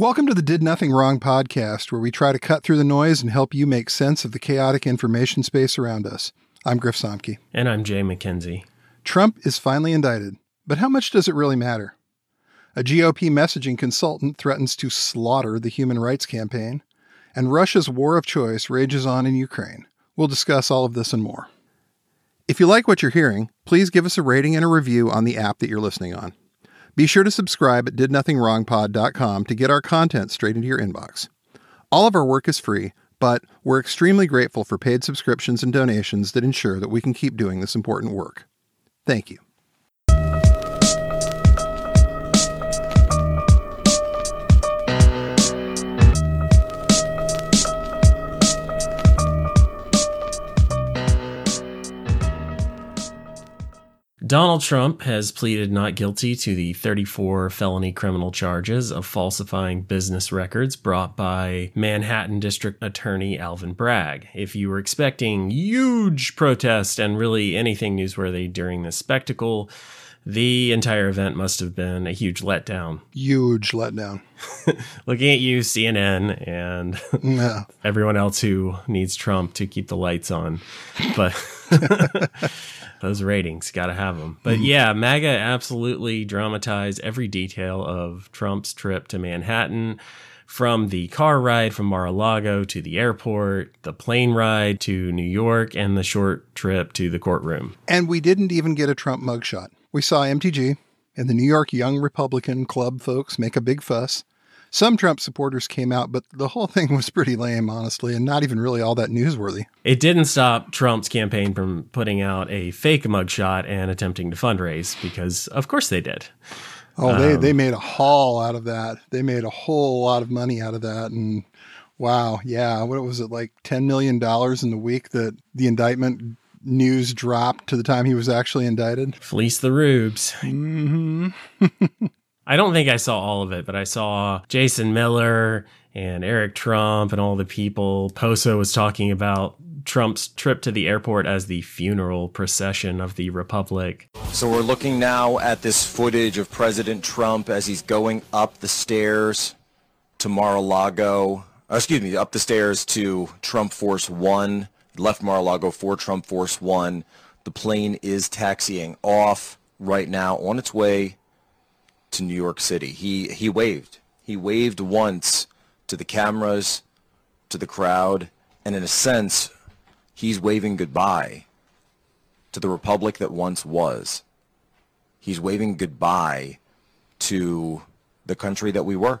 Welcome to the Did Nothing Wrong podcast, where we try to cut through the noise and help you make sense of the chaotic information space around us. I'm Griff Somke. And I'm Jay McKenzie. Trump is finally indicted, but how much does it really matter? A GOP messaging consultant threatens to slaughter the human rights campaign, and Russia's war of choice rages on in Ukraine. We'll discuss all of this and more. If you like what you're hearing, please give us a rating and a review on the app that you're listening on. Be sure to subscribe at didnothingwrongpod.com to get our content straight into your inbox. All of our work is free, but we're extremely grateful for paid subscriptions and donations that ensure that we can keep doing this important work. Thank you. Donald Trump has pleaded not guilty to the 34 felony criminal charges of falsifying business records brought by Manhattan District Attorney Alvin Bragg. If you were expecting huge protest and really anything newsworthy during this spectacle, the entire event must have been a huge letdown. Huge letdown. Looking at you, CNN, and No. everyone else who needs Trump to keep the lights on. But those ratings, got to have them. But mm-hmm. yeah, MAGA absolutely dramatized every detail of Trump's trip to Manhattan. From the car ride from Mar a Lago to the airport, the plane ride to New York, and the short trip to the courtroom. And we didn't even get a Trump mugshot. We saw MTG and the New York Young Republican Club folks make a big fuss. Some Trump supporters came out, but the whole thing was pretty lame, honestly, and not even really all that newsworthy. It didn't stop Trump's campaign from putting out a fake mugshot and attempting to fundraise, because of course they did. Oh, they, they made a haul out of that. They made a whole lot of money out of that. And wow, yeah, what was it, like $10 million in the week that the indictment news dropped to the time he was actually indicted? Fleece the rubes. hmm I don't think I saw all of it, but I saw Jason Miller and Eric Trump and all the people. Poso was talking about Trump's trip to the airport as the funeral procession of the Republic. So we're looking now at this footage of President Trump as he's going up the stairs to Mar-a-Lago. uh, excuse me, up the stairs to Trump Force One. Left Mar-a-Lago for Trump Force One. The plane is taxiing off right now on its way to New York City. He he waved. He waved once to the cameras, to the crowd, and in a sense, he's waving goodbye to the republic that once was. He's waving goodbye to the country that we were.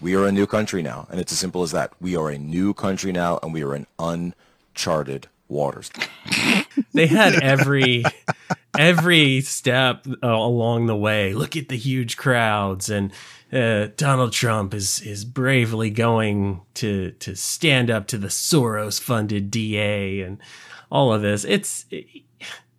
We are a new country now, and it's as simple as that. We are a new country now, and we are in uncharted waters. They had every every step uh, along the way. Look at the huge crowds and uh, Donald Trump is is bravely going to to stand up to the Soros funded DA and all of this. It's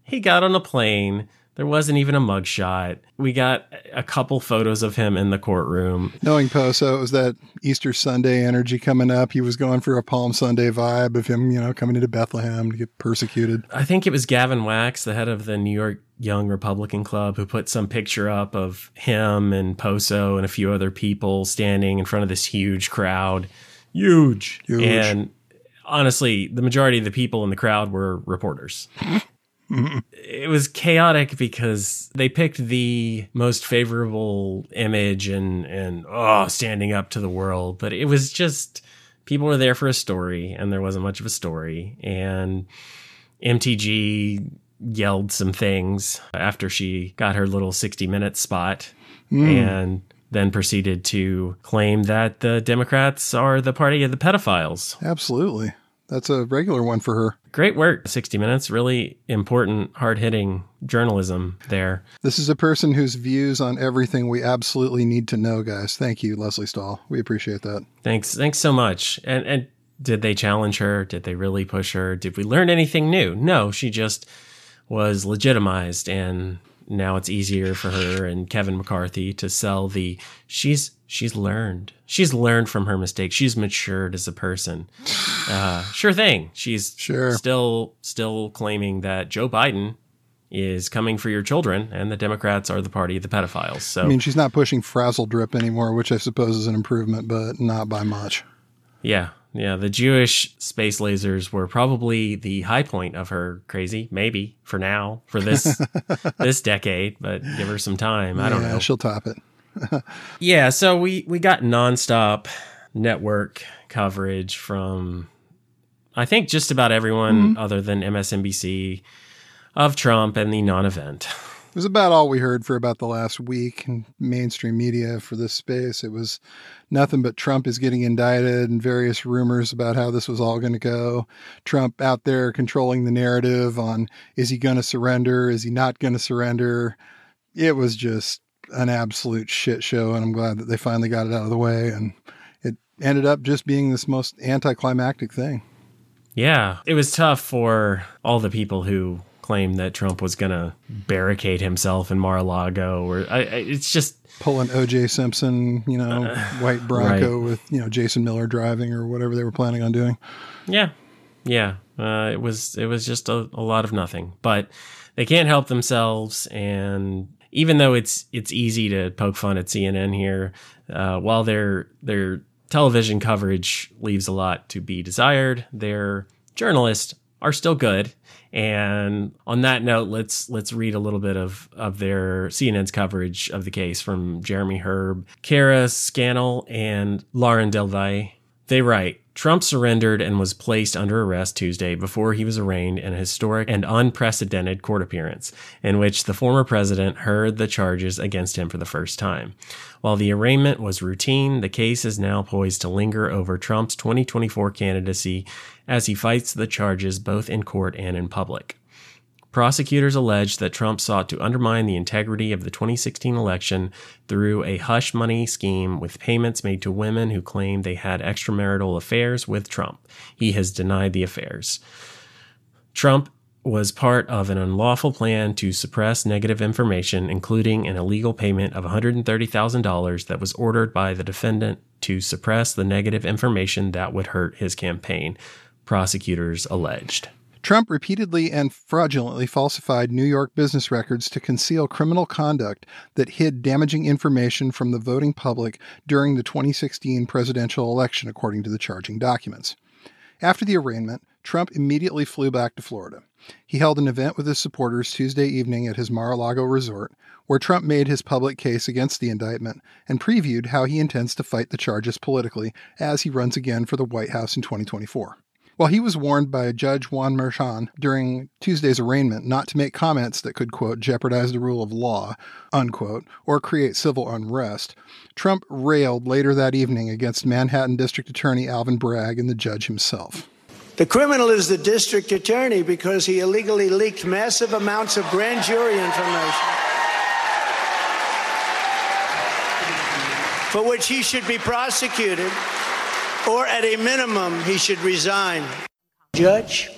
he got on a plane. There wasn't even a mugshot. We got a couple photos of him in the courtroom. Knowing Poso, it was that Easter Sunday energy coming up. He was going for a Palm Sunday vibe of him, you know, coming into Bethlehem to get persecuted. I think it was Gavin Wax, the head of the New York Young Republican Club, who put some picture up of him and Poso and a few other people standing in front of this huge crowd. Huge. Huge. And honestly, the majority of the people in the crowd were reporters. it was chaotic because they picked the most favorable image and and oh standing up to the world but it was just people were there for a story and there wasn't much of a story and MTG yelled some things after she got her little 60 minute spot hmm. and then proceeded to claim that the Democrats are the party of the pedophiles. Absolutely. That's a regular one for her. Great work, 60 Minutes. Really important, hard hitting journalism there. This is a person whose views on everything we absolutely need to know, guys. Thank you, Lesley Stahl. We appreciate that. Thanks, thanks so much. And and did they challenge her? Did they really push her? Did we learn anything new? No, she just was legitimized, and now it's easier for her and Kevin McCarthy to sell the she's she's learned. She's learned from her mistakes. She's matured as a person. Uh, sure thing. She's Sure. still still claiming that Joe Biden is coming for your children, and the Democrats are the party of the pedophiles. So I mean, she's not pushing frazzle drip anymore, which I suppose is an improvement, but not by much. Yeah, yeah. The Jewish space lasers were probably the high point of her crazy, maybe for now, for this this decade, but give her some time. I don't yeah, know. She'll top it. yeah, so we we got nonstop network coverage from I think just about everyone mm-hmm. other than MSNBC of Trump and the non-event. It was about all we heard for about the last week in mainstream media for this space. It was nothing but Trump is getting indicted and various rumors about how this was all going to go. Trump out there controlling the narrative on is he going to surrender? Is he not going to surrender? It was just an absolute shit show. And I'm glad that they finally got it out of the way. And it ended up just being this most anticlimactic thing. Yeah, it was tough for all the people who claimed that Trump was going to barricade himself in Mar-a-Lago or I, I, it's just Pulling OJ Simpson, you know, white Bronco right. with, you know, Jason Miller driving or whatever they were planning on doing. Yeah, yeah. Uh, it was it was just a, a lot of nothing. But they can't help themselves, and even though it's it's easy to poke fun at CNN here, uh, while their their television coverage leaves a lot to be desired, their journalists are still good. And on that note, let's let's read a little bit of of their CNN's coverage of the case from Jeremy Herb, Kara Scannell, and Lauren Del Valle. They write Trump surrendered and was placed under arrest Tuesday before he was arraigned in a historic and unprecedented court appearance, in which the former president heard the charges against him for the first time. While the arraignment was routine, the case is now poised to linger over Trump's 2024 candidacy as he fights the charges both in court and in public. Prosecutors allege that Trump sought to undermine the integrity of the 2016 election through a hush money scheme with payments made to women who claimed they had extramarital affairs with Trump. He has denied the affairs. Trump was part of an unlawful plan to suppress negative information, including an illegal payment of $130,000 that was ordered by the defendant to suppress the negative information that would hurt his campaign, prosecutors alleged. Trump repeatedly and fraudulently falsified New York business records to conceal criminal conduct that hid damaging information from the voting public during the 2016 presidential election, according to the charging documents. After the arraignment, Trump immediately flew back to Florida. He held an event with his supporters Tuesday evening at his Mar a Lago resort, where Trump made his public case against the indictment and previewed how he intends to fight the charges politically as he runs again for the White House in 2024. While he was warned by Judge Juan Merchan during Tuesday's arraignment not to make comments that could, quote, jeopardize the rule of law, unquote, or create civil unrest, Trump railed later that evening against Manhattan District Attorney Alvin Bragg and the judge himself. The criminal is the district attorney because he illegally leaked massive amounts of grand jury information. For which he should be prosecuted, or at a minimum, he should resign. Judge,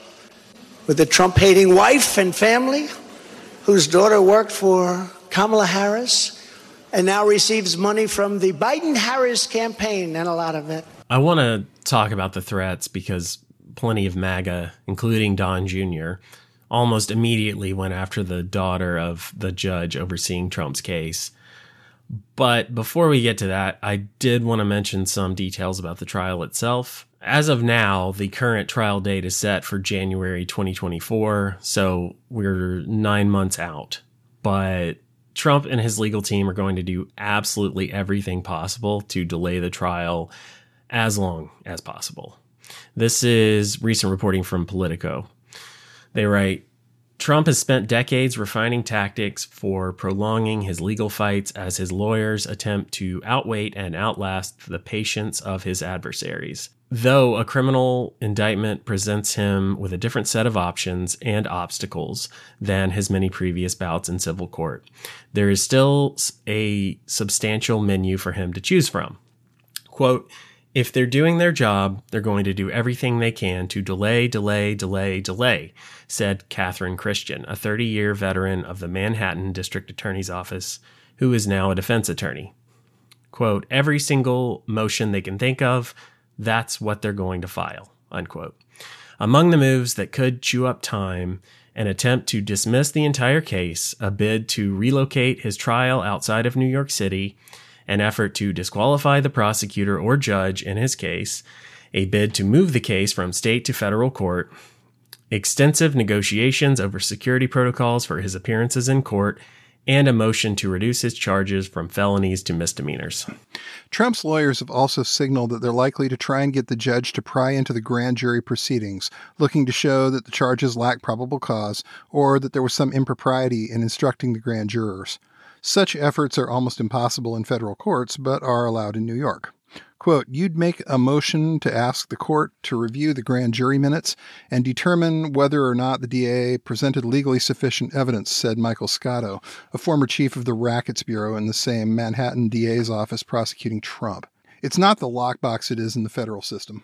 with a Trump hating wife and family, whose daughter worked for Kamala Harris and now receives money from the Biden Harris campaign and a lot of it. I want to talk about the threats because plenty of MAGA, including Don Jr., almost immediately went after the daughter of the judge overseeing Trump's case. But before we get to that, I did want to mention some details about the trial itself. As of now, the current trial date is set for January 2024, so we're nine months out. But Trump and his legal team are going to do absolutely everything possible to delay the trial as long as possible. This is recent reporting from Politico. They write Trump has spent decades refining tactics for prolonging his legal fights as his lawyers attempt to outwait and outlast the patience of his adversaries. Though a criminal indictment presents him with a different set of options and obstacles than his many previous bouts in civil court, there is still a substantial menu for him to choose from. Quote, if they're doing their job, they're going to do everything they can to delay, delay, delay, delay, said Catherine Christian, a 30 year veteran of the Manhattan District Attorney's Office, who is now a defense attorney. Quote, every single motion they can think of, that's what they're going to file, unquote. Among the moves that could chew up time an attempt to dismiss the entire case, a bid to relocate his trial outside of New York City, an effort to disqualify the prosecutor or judge in his case, a bid to move the case from state to federal court, extensive negotiations over security protocols for his appearances in court, and a motion to reduce his charges from felonies to misdemeanors. Trump's lawyers have also signaled that they're likely to try and get the judge to pry into the grand jury proceedings, looking to show that the charges lack probable cause or that there was some impropriety in instructing the grand jurors. Such efforts are almost impossible in federal courts, but are allowed in New York. Quote, you'd make a motion to ask the court to review the grand jury minutes and determine whether or not the DA presented legally sufficient evidence, said Michael Scotto, a former chief of the Rackets Bureau in the same Manhattan DA's office prosecuting Trump. It's not the lockbox it is in the federal system.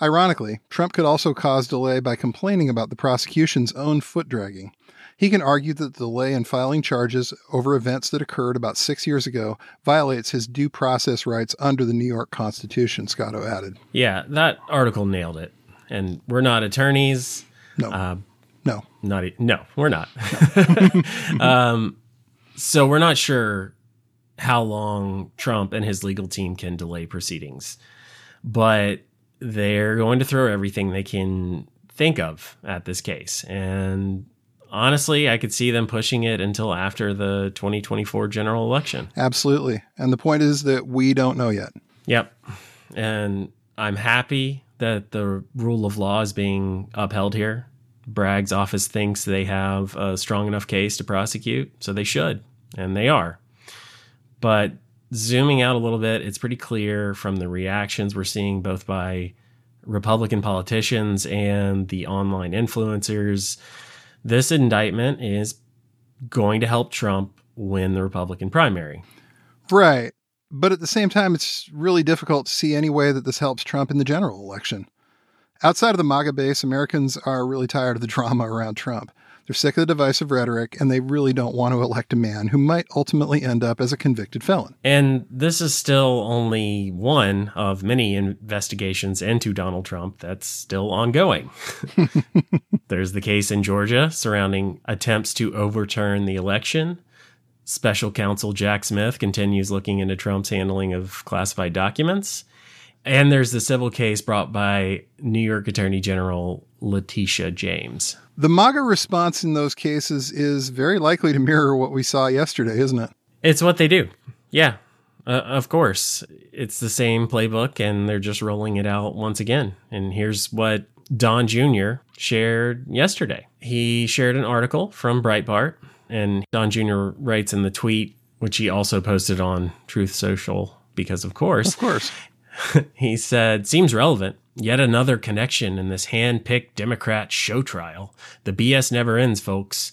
Ironically, Trump could also cause delay by complaining about the prosecution's own foot dragging. He can argue that the delay in filing charges over events that occurred about six years ago violates his due process rights under the New York Constitution, Scotto added. Yeah, that article nailed it. And we're not attorneys. No. Uh, no. Not e- no, we're not. um, so we're not sure how long Trump and his legal team can delay proceedings, but they're going to throw everything they can think of at this case. And honestly, I could see them pushing it until after the 2024 general election. Absolutely. And the point is that we don't know yet. Yep. And I'm happy that the rule of law is being upheld here. Bragg's office thinks they have a strong enough case to prosecute, so they should, and they are. But zooming out a little bit, it's pretty clear from the reactions we're seeing both by Republican politicians and the online influencers this indictment is going to help Trump win the Republican primary. Right. But at the same time, it's really difficult to see any way that this helps Trump in the general election. Outside of the MAGA base, Americans are really tired of the drama around Trump. They're sick of the divisive rhetoric, and they really don't want to elect a man who might ultimately end up as a convicted felon. And this is still only one of many investigations into Donald Trump that's still ongoing. There's the case in Georgia surrounding attempts to overturn the election. Special counsel Jack Smith continues looking into Trump's handling of classified documents. And there's the civil case brought by New York Attorney General Letitia James. The MAGA response in those cases is very likely to mirror what we saw yesterday, isn't it? It's what they do. Yeah, uh, of course. It's the same playbook, and they're just rolling it out once again. And here's what Don Jr. shared yesterday. He shared an article from Breitbart, and Don Jr. writes in the tweet, which he also posted on Truth Social, because of course. Of course. he said, seems relevant. Yet another connection in this hand picked Democrat show trial. The BS never ends, folks.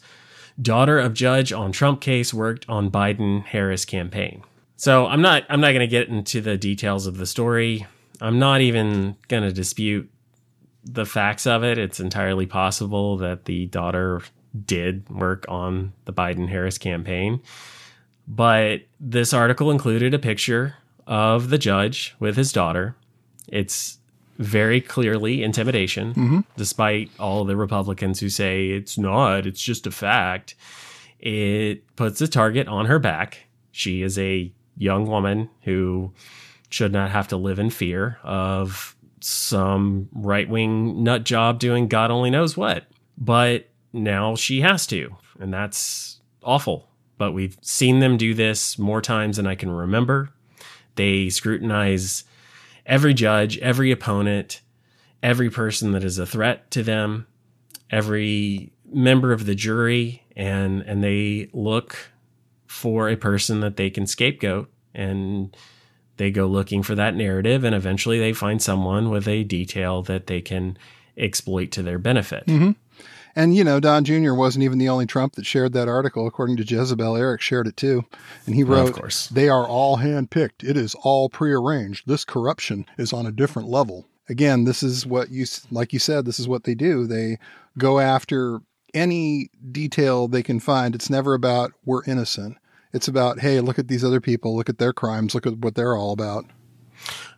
Daughter of judge on Trump case worked on Biden Harris campaign. So I'm not I'm not going to get into the details of the story. I'm not even going to dispute the facts of it. It's entirely possible that the daughter did work on the Biden Harris campaign. But this article included a picture of the judge with his daughter. It's very clearly intimidation, mm-hmm. despite all the Republicans who say it's not, it's just a fact. It puts a target on her back. She is a young woman who should not have to live in fear of some right wing nut job doing God only knows what. But now she has to, and that's awful. But we've seen them do this more times than I can remember. They scrutinize every judge, every opponent, every person that is a threat to them, every member of the jury, and and they look for a person that they can scapegoat and they go looking for that narrative and eventually they find someone with a detail that they can exploit to their benefit. Mm-hmm. And, you know, Don Jr. wasn't even the only Trump that shared that article. According to Jezebel, Eric shared it too. And he wrote, well, They are all handpicked. It is all prearranged. This corruption is on a different level. Again, this is what you, like you said, this is what they do. They go after any detail they can find. It's never about we're innocent. It's about, hey, look at these other people, look at their crimes, look at what they're all about.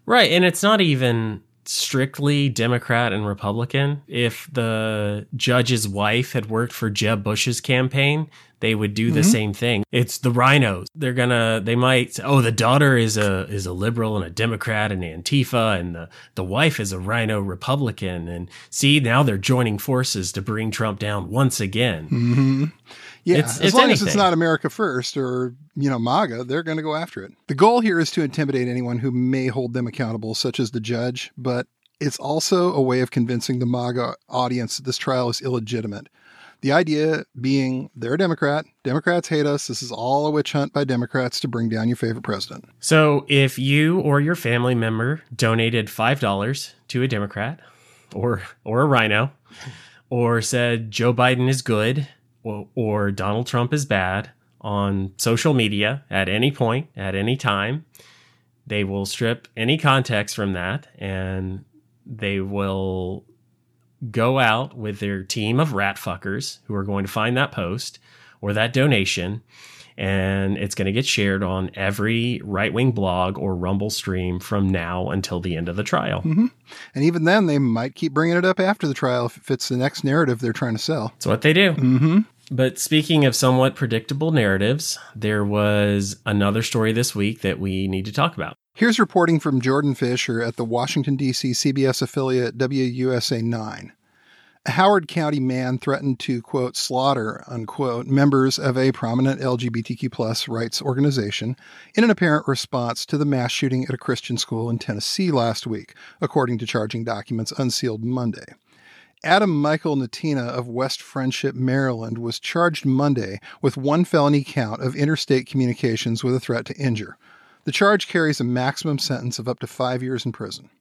Right. And it's not even strictly Democrat and Republican. If the judge's wife had worked for Jeb Bush's campaign, they would do the mm-hmm. same thing. It's the rhinos. They're gonna they might oh the daughter is a is a liberal and a Democrat and Antifa and the, the wife is a rhino Republican and see now they're joining forces to bring Trump down once again. Mm-hmm. Yeah, it's, as it's long anything. as it's not America first or you know MAGA, they're going to go after it. The goal here is to intimidate anyone who may hold them accountable, such as the judge, but it's also a way of convincing the MAGA audience that this trial is illegitimate. The idea being they're a Democrat. Democrats hate us. This is all a witch hunt by Democrats to bring down your favorite president. So if you or your family member donated $5 to a Democrat or or a RINO or said Joe Biden is good or, Donald Trump is bad on social media at any point, at any time, they will strip any context from that and they will go out with their team of rat fuckers who are going to find that post or that donation and it's going to get shared on every right wing blog or Rumble stream from now until the end of the trial. Mm-hmm. And even then, they might keep bringing it up after the trial if it fits the next narrative they're trying to sell. That's what they do. Mm-hmm. But speaking of somewhat predictable narratives, there was another story this week that we need to talk about. Here's reporting from Jordan Fisher at the Washington, D.C. CBS affiliate WUSA 9 a Howard County man threatened to, quote, slaughter, unquote, members of a prominent LGBTQ plus rights organization in an apparent response to the mass shooting at a Christian school in Tennessee last week, according to charging documents unsealed Monday. Adam Michael Nettina of West Friendship, Maryland, was charged Monday with one felony count of interstate communications with a threat to injure. The charge carries a maximum sentence of up to five years in prison.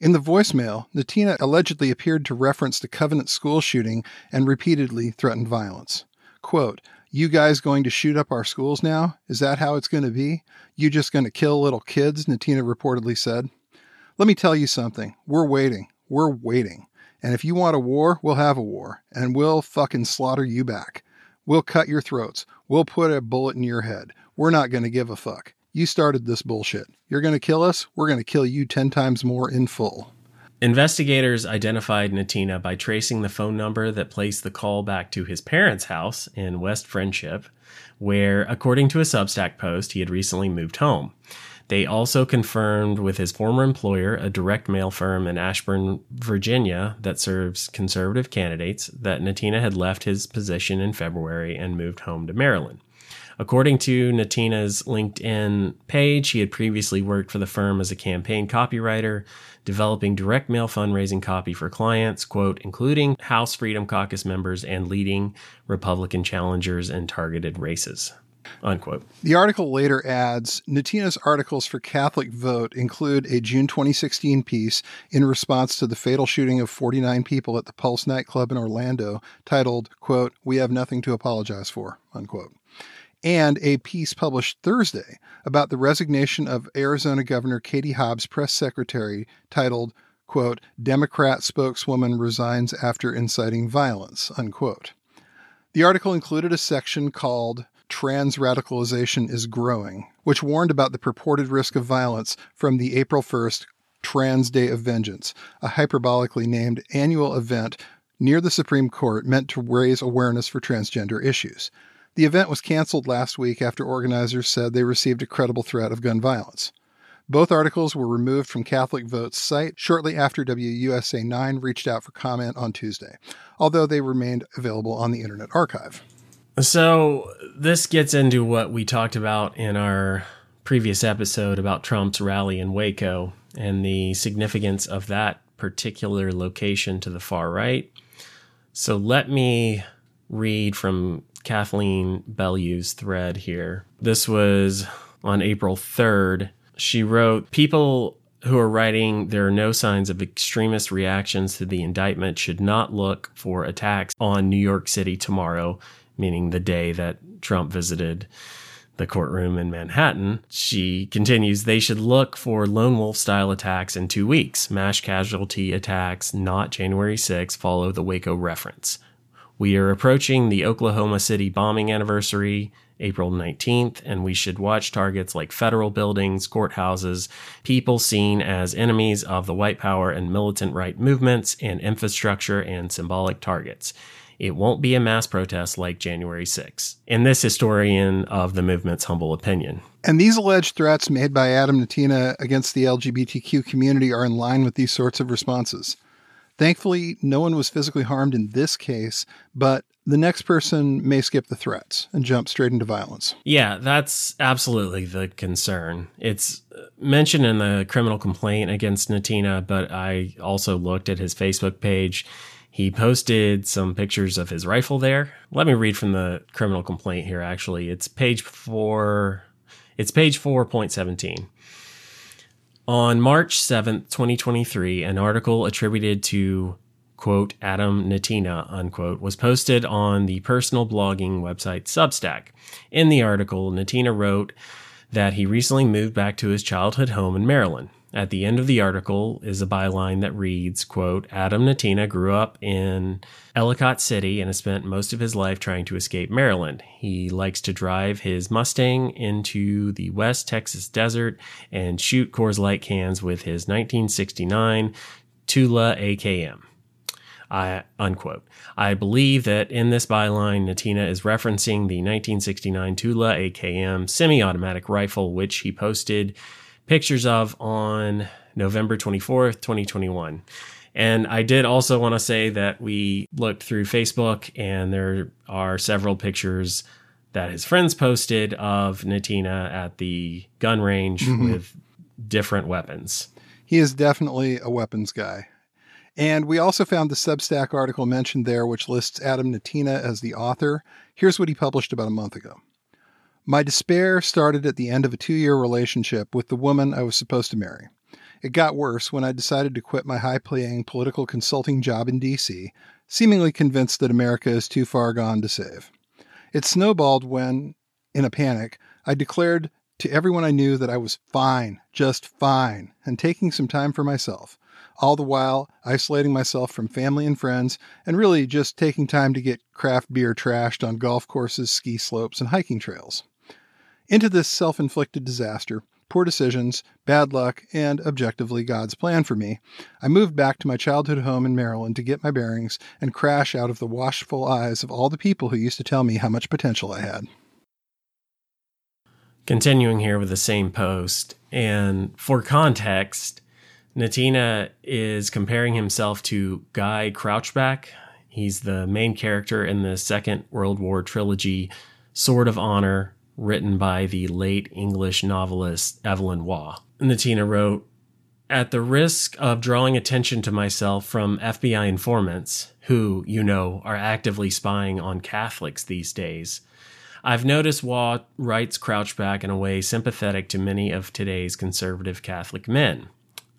In the voicemail, Nettina allegedly appeared to reference the Covenant school shooting and repeatedly threatened violence. Quote, You guys going to shoot up our schools now? Is that how it's going to be? You just going to kill little kids? Nettina reportedly said. Let me tell you something. We're waiting. We're waiting. And if you want a war, we'll have a war. And we'll fucking slaughter you back. We'll cut your throats. We'll put a bullet in your head. We're not going to give a fuck. You started this bullshit. You're going to kill us. We're going to kill you 10 times more in full. Investigators identified Nettina by tracing the phone number that placed the call back to his parents' house in West Friendship, where, according to a Substack post, he had recently moved home. They also confirmed with his former employer, a direct mail firm in Ashburn, Virginia, that serves conservative candidates, that Nettina had left his position in February and moved home to Maryland. According to Nettina's LinkedIn page, he had previously worked for the firm as a campaign copywriter, developing direct mail fundraising copy for clients, quote, including House Freedom Caucus members and leading Republican challengers in targeted races. Unquote. The article later adds Nettina's articles for Catholic Vote include a June 2016 piece in response to the fatal shooting of 49 people at the Pulse nightclub in Orlando titled, quote, We have nothing to apologize for, unquote and a piece published Thursday about the resignation of Arizona Governor Katie Hobbs' press secretary titled, quote, Democrat spokeswoman resigns after inciting violence, unquote. The article included a section called Trans Radicalization is Growing, which warned about the purported risk of violence from the April 1st Trans Day of Vengeance, a hyperbolically named annual event near the Supreme Court meant to raise awareness for transgender issues. The event was canceled last week after organizers said they received a credible threat of gun violence. Both articles were removed from Catholic Vote's site shortly after WUSA 9 reached out for comment on Tuesday, although they remained available on the Internet Archive. So, this gets into what we talked about in our previous episode about Trump's rally in Waco and the significance of that particular location to the far right. So, let me read from Kathleen Belew's thread here. This was on April 3rd. She wrote, People who are writing there are no signs of extremist reactions to the indictment should not look for attacks on New York City tomorrow, meaning the day that Trump visited the courtroom in Manhattan. She continues, they should look for lone wolf style attacks in two weeks. Mass casualty attacks, not January 6, follow the Waco reference. We are approaching the Oklahoma City bombing anniversary. April 19th, and we should watch targets like federal buildings, courthouses, people seen as enemies of the white power and militant right movements, and infrastructure and symbolic targets. It won't be a mass protest like January 6. In this historian of the movement's humble opinion. And these alleged threats made by Adam Nettina against the LGBTQ community are in line with these sorts of responses. Thankfully, no one was physically harmed in this case, but the next person may skip the threats and jump straight into violence. Yeah, that's absolutely the concern. It's mentioned in the criminal complaint against Nettina, but I also looked at his Facebook page. He posted some pictures of his rifle there. Let me read from the criminal complaint here, actually. It's page four. It's page 4.17. On March 7th, 2023, an article attributed to quote, Adam Nettina, unquote, was posted on the personal blogging website Substack. In the article, Nettina wrote that he recently moved back to his childhood home in Maryland. At the end of the article is a byline that reads, quote, Adam Nettina grew up in Ellicott City and has spent most of his life trying to escape Maryland. He likes to drive his Mustang into the West Texas desert and shoot Coors Light cans with his 1969 Tula AKM. I, unquote. I believe that in this byline, Nettina is referencing the 1969 Tula AKM semi-automatic rifle, which he posted pictures of on November 24th, 2021. And I did also want to say that we looked through Facebook and there are several pictures that his friends posted of Nettina at the gun range mm-hmm. with different weapons. He is definitely a weapons guy. And we also found the Substack article mentioned there, which lists Adam Nettina as the author. Here's what he published about a month ago. My despair started at the end of a two year relationship with the woman I was supposed to marry. It got worse when I decided to quit my high paying political consulting job in D.C., seemingly convinced that America is too far gone to save. It snowballed when, in a panic, I declared to everyone I knew that I was fine, just fine, and taking some time for myself all the while isolating myself from family and friends, and really just taking time to get craft beer trashed on golf courses, ski slopes, and hiking trails. Into this self inflicted disaster, poor decisions, bad luck, and objectively God's plan for me, I moved back to my childhood home in Maryland to get my bearings and crash out of the watchful eyes of all the people who used to tell me how much potential I had. Continuing here with the same post, and for context, Nettina is comparing himself to Guy Crouchback. He's the main character in the Second World War trilogy, Sword of Honor, written by the late English novelist Evelyn Waugh. Nettina wrote, At the risk of drawing attention to myself from FBI informants, who, you know, are actively spying on Catholics these days, I've noticed Waugh writes Crouchback in a way sympathetic to many of today's conservative Catholic men.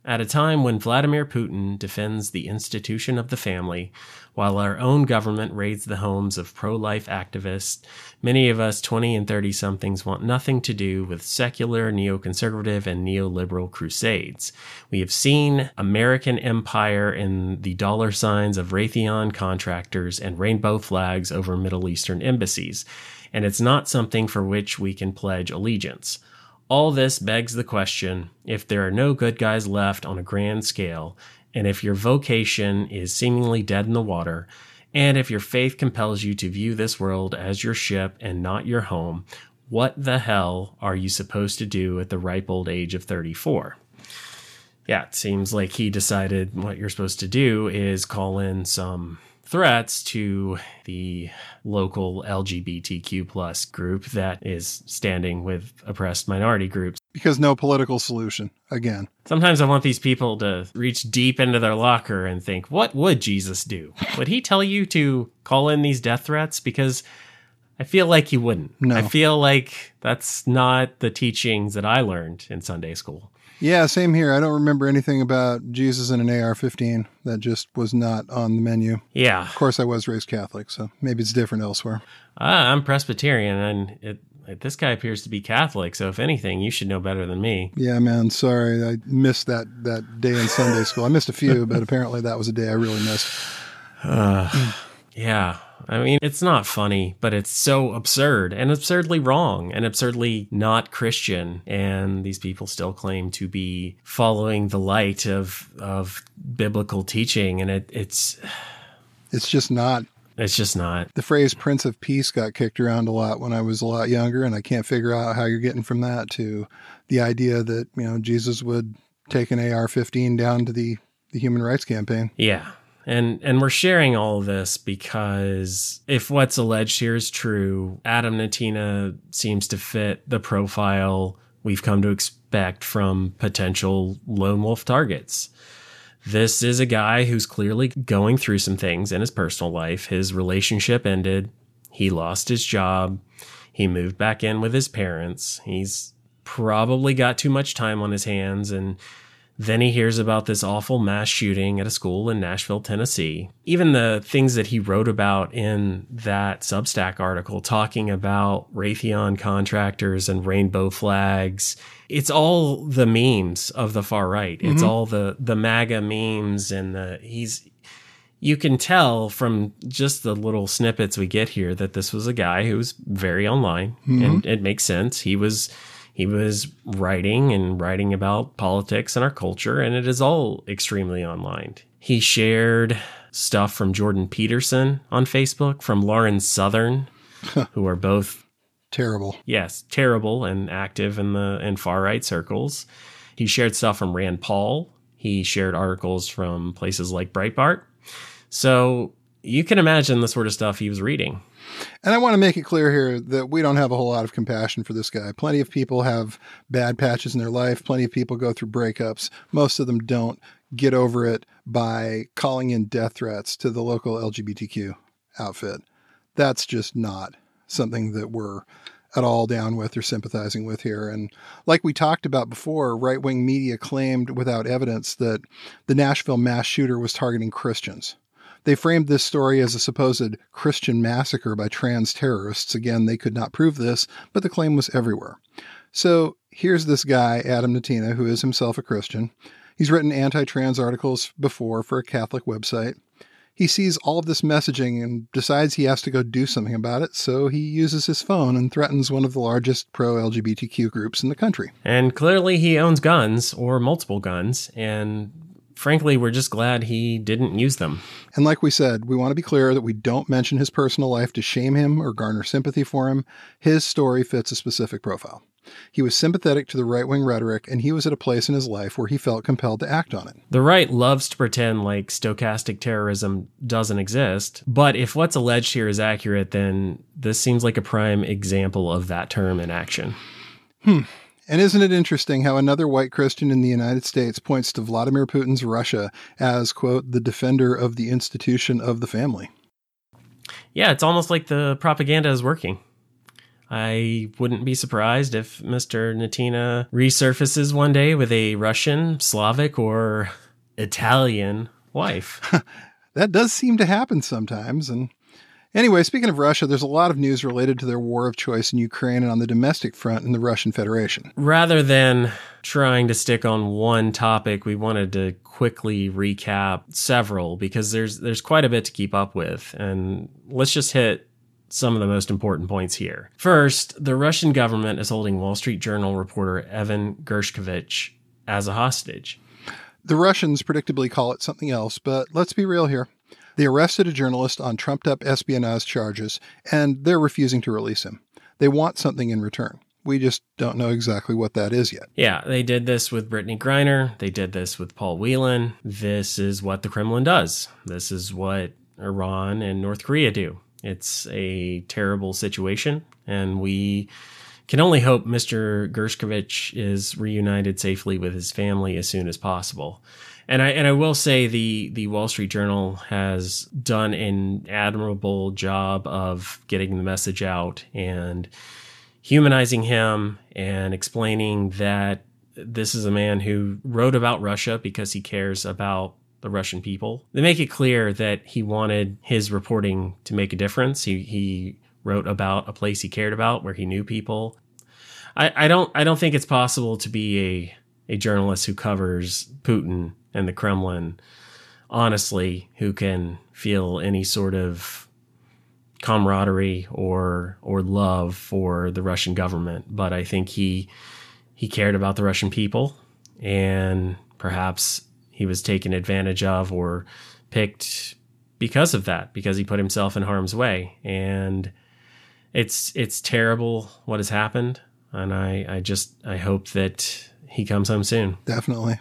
At a time when Vladimir Putin defends the institution of the family, while our own government raids the homes of pro life activists, many of us 20 and 30 somethings want nothing to do with secular, neoconservative, and neoliberal crusades. We have seen American empire in the dollar signs of Raytheon contractors and rainbow flags over Middle Eastern embassies, and it's not something for which we can pledge allegiance. All this begs the question if there are no good guys left on a grand scale, and if your vocation is seemingly dead in the water, and if your faith compels you to view this world as your ship and not your home, what the hell are you supposed to do at the ripe old age of 34? Yeah, it seems like he decided what you're supposed to do is call in some threats to the local LGBTQ plus group that is standing with oppressed minority groups. Because no political solution, again. Sometimes I want these people to reach deep into their locker and think, what would Jesus do? Would he tell you to call in these death threats? Because I feel like he wouldn't. No. I feel like that's not the teachings that I learned in Sunday school. Yeah, same here. I don't remember anything about Jesus and an AR 15. That just was not on the menu. Yeah. Of course, I was raised Catholic, so maybe it's different elsewhere. Uh, I'm Presbyterian, and it, this guy appears to be Catholic, so if anything, you should know better than me. Yeah, man. Sorry. I missed that, that day in Sunday school. I missed a few, but apparently that was a day I really missed. Uh, yeah. I mean, it's not funny, but it's so absurd and absurdly wrong and absurdly not Christian. And these people still claim to be following the light of of biblical teaching, and it, it's It's just not. it's just not. The phrase Prince of Peace got kicked around a lot when I was a lot younger, and I can't figure out how you're getting from that to the idea that, you know, Jesus would take an AR 15 down to the, the Human Rights Campaign. Yeah. And and we're sharing all of this because if what's alleged here is true, Adam Nettina seems to fit the profile we've come to expect from potential lone wolf targets. This is a guy who's clearly going through some things in his personal life. His relationship ended. He lost his job. He moved back in with his parents. He's probably got too much time on his hands and then he hears about this awful mass shooting at a school in Nashville, Tennessee. Even the things that he wrote about in that Substack article, talking about Raytheon contractors and rainbow flags, it's all the memes of the far right. It's mm-hmm. all the the MAGA memes, and the he's. You can tell from just the little snippets we get here that this was a guy who was very online, mm-hmm. and it makes sense. He was he was writing and writing about politics and our culture, and it is all extremely online. He shared stuff from Jordan Peterson on Facebook, from Lauren Southern, who are both, Terrible. yes, terrible and active in the in far right circles. He shared stuff from Rand Paul. He shared articles from places like Breitbart. So you can imagine the sort of stuff he was reading. And I want to make it clear here that we don't have a whole lot of compassion for this guy. Plenty of people have bad patches in their life. Plenty of people go through breakups. Most of them don't get over it by calling in death threats to the local LGBTQ outfit. That's just not something that we're at all down with or sympathizing with here. And like we talked about before, right wing media claimed without evidence that the Nashville mass shooter was targeting Christians. They framed this story as a supposed Christian massacre by trans terrorists. Again, they could not prove this, but the claim was everywhere. So here's this guy, Adam Nettina, who is himself a Christian. He's written anti trans articles before for a Catholic website. He sees all of this messaging and decides he has to go do something about it, so he uses his phone and threatens one of the largest pro LGBTQ groups in the country. And clearly he owns guns or multiple guns. And frankly, we're just glad he didn't use them. And like we said, we want to be clear that we don't mention his personal life to shame him or garner sympathy for him. His story fits a specific profile. He was sympathetic to the right wing rhetoric, and he was at a place in his life where he felt compelled to act on it. The right loves to pretend like stochastic terrorism doesn't exist. But if what's alleged here is accurate, then this seems like a prime example of that term in action. Hmm. And isn't it interesting how another white Christian in the United States points to Vladimir Putin's Russia as, quote, the defender of the institution of the family? Yeah, it's almost like the propaganda is working. I wouldn't be surprised if Mr. Nettina resurfaces one day with a Russian, Slavic, or Italian wife. That does seem to happen sometimes. And anyway, speaking of Russia, there's a lot of news related to their war of choice in Ukraine and on the domestic front in the Russian Federation. Rather than trying to stick on one topic, we wanted to quickly recap several because there's there's quite a bit to keep up with. And let's just hit some of the most important points here. First, the Russian government is holding Wall Street Journal reporter Evan Gershkovich as a hostage. The Russians predictably call it something else, but let's be real here. They arrested a journalist on trumped up espionage charges, and they're refusing to release him. They want something in return. We just don't know exactly what that is yet. Yeah, they did this with Brittney Griner. They did this with Paul Whelan. This is what the Kremlin does. This is what Iran and North Korea do. It's a terrible situation, and we can only hope Mr. Gershkovich is reunited safely with his family as soon as possible. And I and I will say the the Wall Street Journal has done an admirable job of getting the message out and humanizing him and explaining that this is a man who wrote about Russia because he cares about the Russian people. They make it clear that he wanted his reporting to make a difference. He he wrote about a place he cared about where he knew people. I, I don't I don't think it's possible to be a a journalist who covers Putin and the Kremlin honestly who can feel any sort of camaraderie or or love for the Russian government, but I think he he cared about the Russian people and perhaps he was taken advantage of or picked because of that because he put himself in harm's way. And it's it's terrible what has happened. And I I just I hope that he comes home soon. Definitely.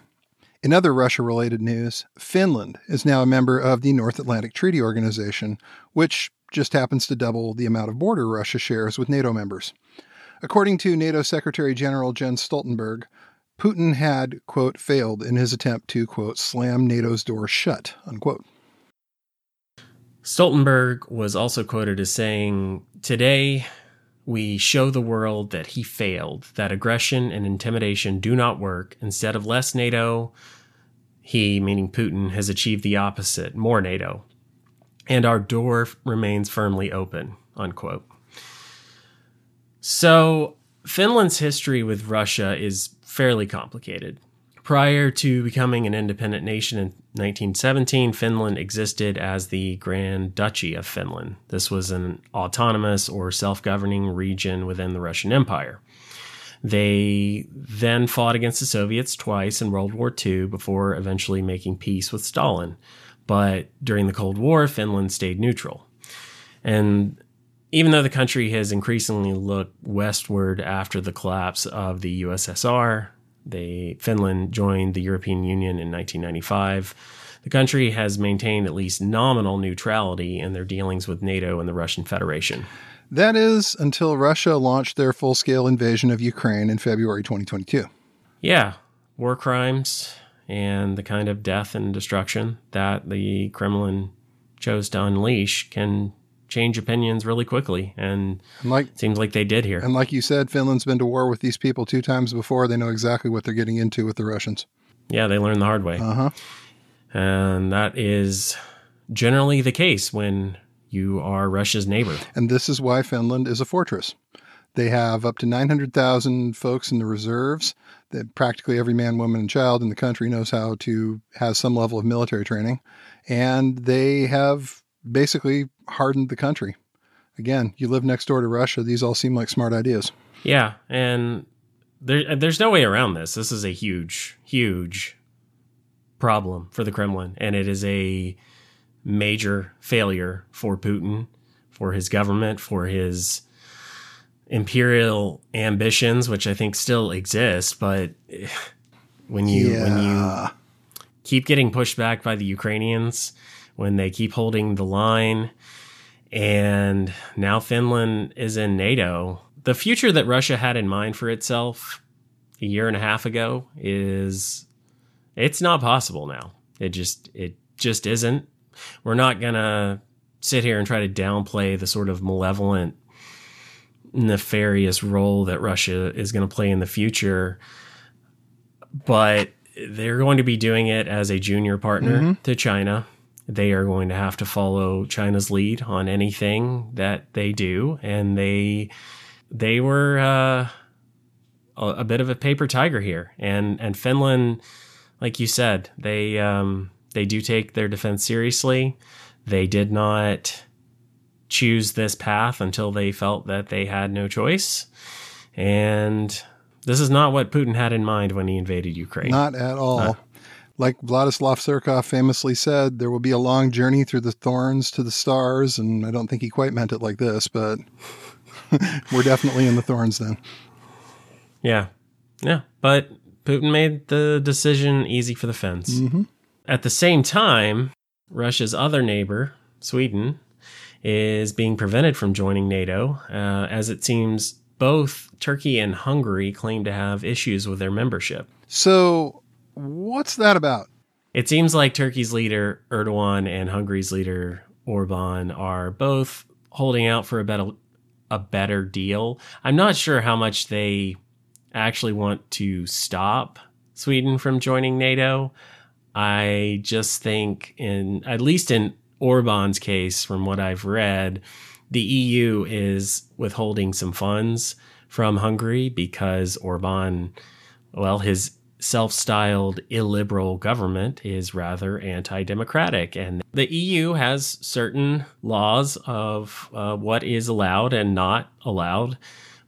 In other Russia related news, Finland is now a member of the North Atlantic Treaty Organization, which just happens to double the amount of border Russia shares with NATO members. According to NATO Secretary General Jens Stoltenberg, Putin had, quote, failed in his attempt to, quote, slam NATO's door shut, unquote. Stoltenberg was also quoted as saying, Today, we show the world that he failed, that aggression and intimidation do not work. Instead of less NATO, he, meaning Putin, has achieved the opposite more NATO. And our door remains firmly open, unquote. So, Finland's history with Russia is fairly complicated. Prior to becoming an independent nation in 1917, Finland existed as the Grand Duchy of Finland. This was an autonomous or self governing region within the Russian Empire. They then fought against the Soviets twice in World War II before eventually making peace with Stalin. But during the Cold War, Finland stayed neutral. And even though the country has increasingly looked westward after the collapse of the USSR, they Finland joined the European Union in 1995. The country has maintained at least nominal neutrality in their dealings with NATO and the Russian Federation. That is until Russia launched their full scale invasion of Ukraine in February 2022. Yeah, war crimes and the kind of death and destruction that the Kremlin chose to unleash can change opinions really quickly. And, and like, it seems like they did here. And like you said, Finland's been to war with these people two times before. They know exactly what they're getting into with the Russians. Yeah, they learned the hard way. Uh huh. And that is generally the case when you are Russia's neighbor. And this is why Finland is a fortress. They have up to 900,000 folks in the reserves. That practically every man, woman, and child in the country knows how to have some level of military training. And they have basically hardened the country. Again, you live next door to Russia. These all seem like smart ideas. Yeah. And there, there's no way around this. This is a huge, huge problem for the Kremlin. And it is a major failure for Putin, for his government, for his imperial ambitions, which I think still exist. But when you Yeah. when you keep getting pushed back by the Ukrainians, when they keep holding the line, and now Finland is in NATO, the future that Russia had in mind for itself a year and a half ago is it's not possible now. It just it just isn't. We're not gonna sit here and try to downplay the sort of malevolent, nefarious role that Russia is going to play in the future, but they're going to be doing it as a junior partner mm-hmm. to China. They are going to have to follow China's lead on anything that they do, and they they were uh, a, a bit of a paper tiger here, and and Finland, like you said, they um, they do take their defense seriously. They did not choose this path until they felt that they had no choice, and this is not what Putin had in mind when he invaded Ukraine. Not at all. Like Vladislav Surkov famously said, there will be a long journey through the thorns to the stars. And I don't think he quite meant it like this, but we're definitely in the thorns then. Yeah. Yeah. But Putin made the decision easy for the Finns. At the same time, Russia's other neighbor, Sweden, is being prevented from joining NATO, uh, as it seems both Turkey and Hungary claim to have issues with their membership. So, what's that about? It seems like Turkey's leader Erdogan and Hungary's leader Orban are both holding out for a better a better deal. I'm not sure how much they actually want to stop Sweden from joining NATO. I just think in at least in Orban's case from what I've read, the EU is withholding some funds from Hungary because Orban well his self styled illiberal government is rather anti democratic. And the EU has certain laws of uh, what is allowed and not allowed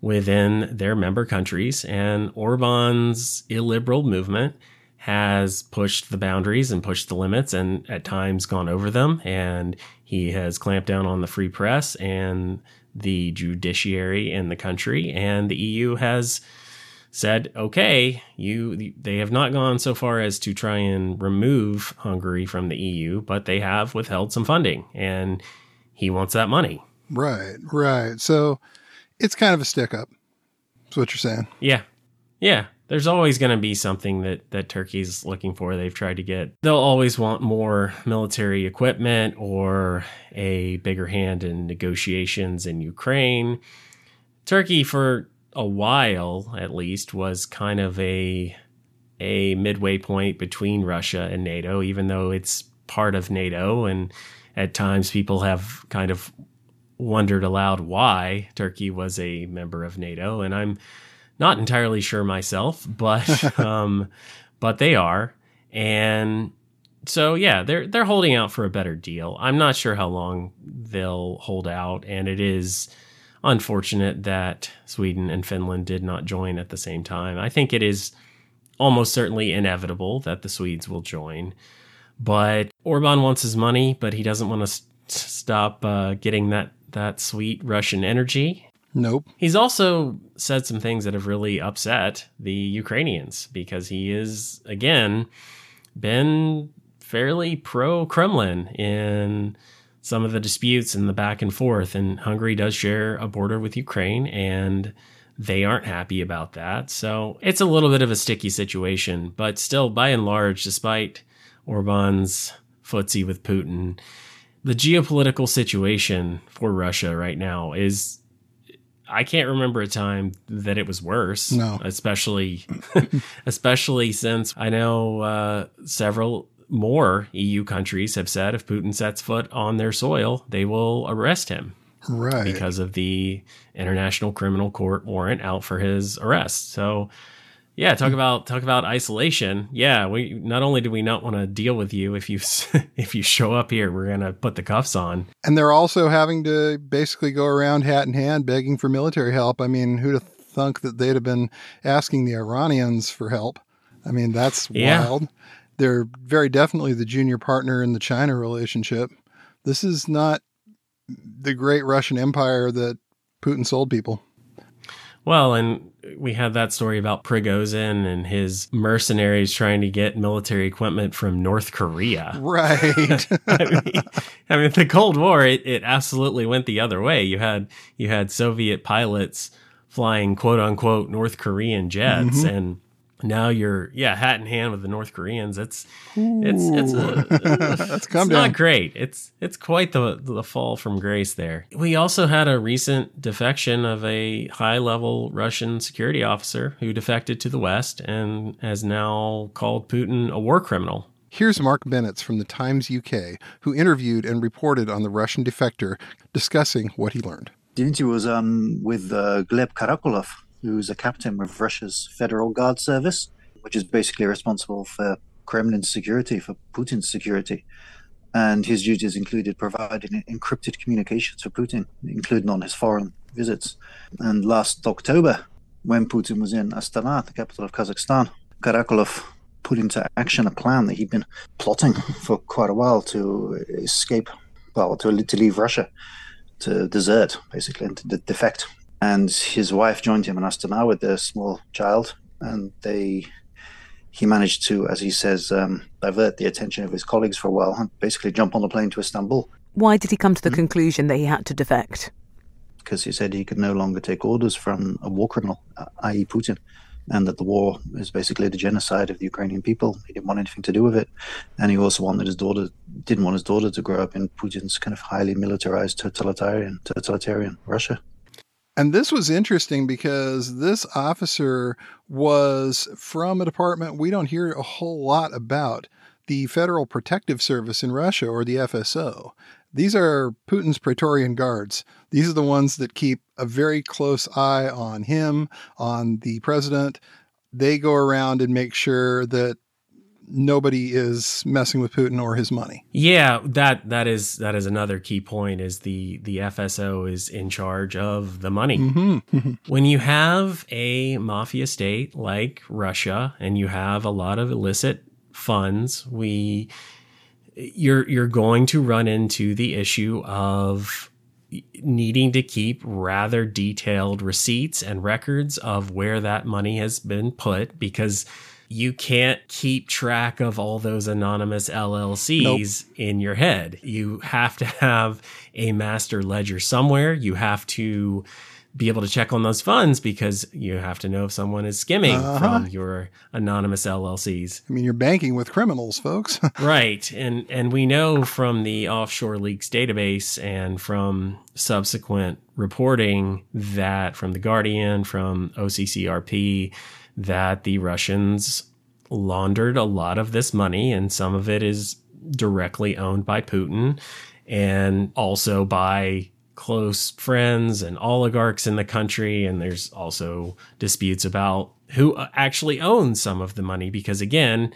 within their member countries. And Orban's illiberal movement has pushed the boundaries and pushed the limits and at times gone over them. And he has clamped down on the free press and the judiciary in the country. And the EU has said, okay, you they have not gone so far as to try and remove Hungary from the EU, but they have withheld some funding and he wants that money. Right, right. So it's kind of a stick up. That's what you're saying. Yeah. Yeah. There's always going to be something that, that Turkey's looking for. They've tried to get, they'll always want more military equipment or a bigger hand in negotiations in Ukraine. Turkey, for a while at least was kind of a a midway point between Russia and NATO, even though it's part of NATO. And at times people have kind of wondered aloud why Turkey was a member of NATO. And I'm not entirely sure myself, but um, but they are. And so yeah, they're they're holding out for a better deal. I'm not sure how long they'll hold out, and it is unfortunate that Sweden and Finland did not join at the same time. I think it is almost certainly inevitable that the Swedes will join. But Orban wants his money, but he doesn't want to st- stop uh, getting that that sweet Russian energy. Nope. He's also said some things that have really upset the Ukrainians because he is again been fairly pro Kremlin in some of the disputes and the back and forth. And Hungary does share a border with Ukraine, and they aren't happy about that. So it's a little bit of a sticky situation, but still, by and large, despite Orban's footsie with Putin, the geopolitical situation for Russia right now is. I can't remember a time that it was worse. No. Especially, especially since I know uh, several more EU countries have said if Putin sets foot on their soil, they will arrest him. Right. Because of the International Criminal Court warrant out for his arrest. So, yeah, talk mm. about talk about isolation. Yeah, we not only do we not want to deal with you if you if you show up here, we're gonna put the cuffs on. And they're also having to basically go around hat in hand begging for military help. I mean, who'd have thunk that they'd have been asking the Iranians for help? I mean, that's Yeah. wild. They're very definitely the junior partner in the China relationship. This is not the great Russian empire that Putin sold people. Well, and we had that story about Prigozhin and his mercenaries trying to get military equipment from North Korea. Right. I mean, I mean, the Cold War, it, it absolutely went the other way. You had you had Soviet pilots flying quote unquote North Korean jets, Mm-hmm. and now you're yeah hat in hand with the North Koreans. It's it's it's a, Let's calm it's down. not great. It's it's quite the the fall from grace there. We also had a recent defection of a high level Russian security officer who defected to the West and has now called Putin a war criminal. Here's Mark Bennetts from the Times UK, who interviewed and reported on the Russian defector discussing what he learned. The interview was um, with uh, Gleb Karakulov, who's a captain with Russia's Federal Guard Service, which is basically responsible for Kremlin security, for Putin's security. And his duties included providing encrypted communications for Putin, including on his foreign visits. And last October, when Putin was in Astana, the capital of Kazakhstan, Karakulov put into action a plan that he'd been plotting for quite a while to escape, well, to, to leave Russia to desert, basically, and to de- defect. And his wife joined him in Astana with their small child, and they he managed to, as he says, um, divert the attention of his colleagues for a while and basically jump on the plane to Istanbul Why did he come to the conclusion that he had to defect? because he said he could no longer take orders from a war criminal, uh, i.e., Putin, and that the war is basically the genocide of the Ukrainian people. He didn't want anything to do with it, and he also wanted his daughter didn't want his daughter to grow up in Putin's kind of highly militarized totalitarian totalitarian Russia. And this was interesting because this officer was from a department we don't hear a whole lot about the Federal Protective Service in Russia, or the FSO. These are Putin's Praetorian Guards. These are the ones that keep a very close eye on him, on the president, they go around and make sure that nobody is messing with Putin or his money. Yeah, that that is that is another key point is the the FSO is in charge of the money. Mm-hmm. when you have a mafia state like Russia and you have a lot of illicit funds, we you're you're going to run into the issue of needing to keep rather detailed receipts and records of where that money has been put because you can't keep track of all those anonymous LLCs nope. in your head. You have to have a master ledger somewhere. You have to be able to check on those funds because you have to know if someone is skimming uh-huh. from your anonymous LLCs. I mean, you're banking with criminals, folks. right. And and we know from the offshore leaks database and from subsequent reporting that from the Guardian, from OCCRP that the Russians laundered a lot of this money and some of it is directly owned by Putin and also by close friends and oligarchs in the country. And there's also disputes about who actually owns some of the money because, again,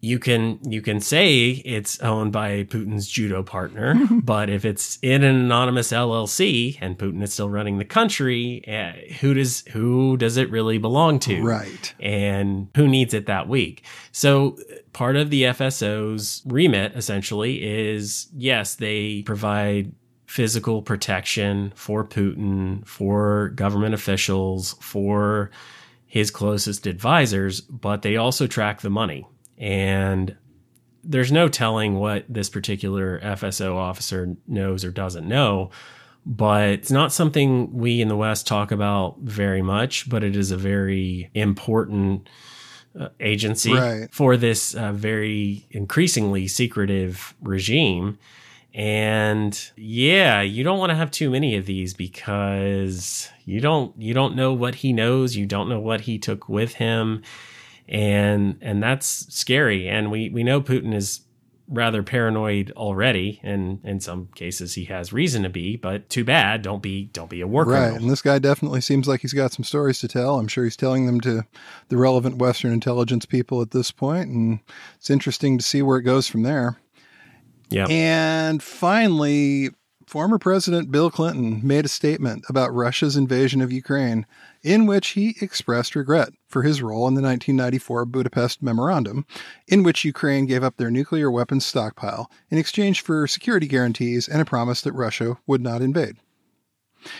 you can you can say it's owned by Putin's judo partner, but if it's in an anonymous LLC and Putin is still running the country, uh, who does who does it really belong to? Right. And who needs it that week? So part of the FSO's remit essentially is yes, they provide physical protection for Putin, for government officials, for his closest advisors, but they also track the money. And there's no telling what this particular FSO officer knows or doesn't know, but it's not something we in the West talk about very much, but it is a very important uh, agency right. for this uh, very increasingly secretive regime. And yeah, you don't want to have too many of these because you don't you don't know what he knows, you don't know what he took with him. And and that's scary. And we we know Putin is rather paranoid already and in some cases he has reason to be but too bad don't be don't be a war right criminal. and this guy definitely seems like he's got some stories to tell i'm sure he's telling them to the relevant western intelligence people at this point and it's interesting to see where it goes from there yeah. And finally, former President Bill Clinton made a statement about Russia's invasion of Ukraine in which he expressed regret for his role in the 1994 Budapest Memorandum, in which Ukraine gave up their nuclear weapons stockpile in exchange for security guarantees and a promise that Russia would not invade.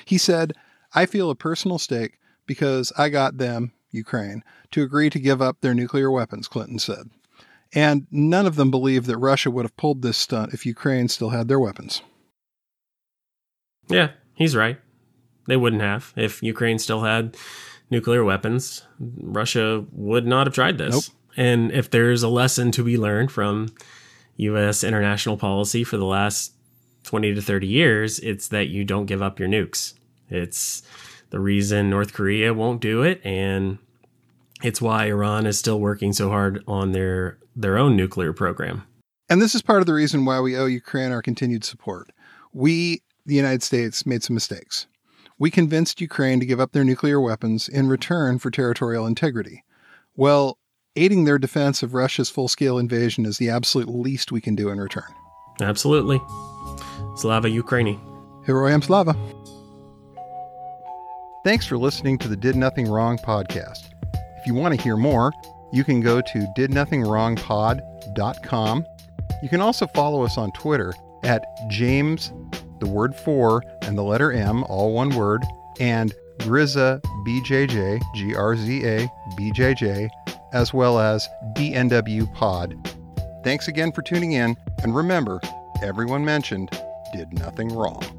He said, I feel a personal stake because I got them, Ukraine, to agree to give up their nuclear weapons, Clinton said. And none of them believe that Russia would have pulled this stunt if Ukraine still had their weapons. Yeah, he's right. They wouldn't have. If Ukraine still had nuclear weapons, Russia would not have tried this. Nope. And if there's a lesson to be learned from U.S. international policy for the last 20 to 30 years, it's that you don't give up your nukes. It's the reason North Korea won't do it. And it's why Iran is still working so hard on their their own nuclear program. And this is part of the reason why we owe Ukraine our continued support. We, the United States, made some mistakes. We convinced Ukraine to give up their nuclear weapons in return for territorial integrity. Well, aiding their defense of Russia's full scale invasion is the absolute least we can do in return. Absolutely. Slava Ukraini. Heroyam Slava. Thanks for listening to the Did Nothing Wrong podcast. You want to hear more, you can go to didnothingwrongpod.com. You can also follow us on Twitter at James, the word four, and the letter M, all one word, and Grizza BJJ, G R Z A BJJ, as well as DNW Pod. Thanks again for tuning in, and remember, everyone mentioned did nothing wrong.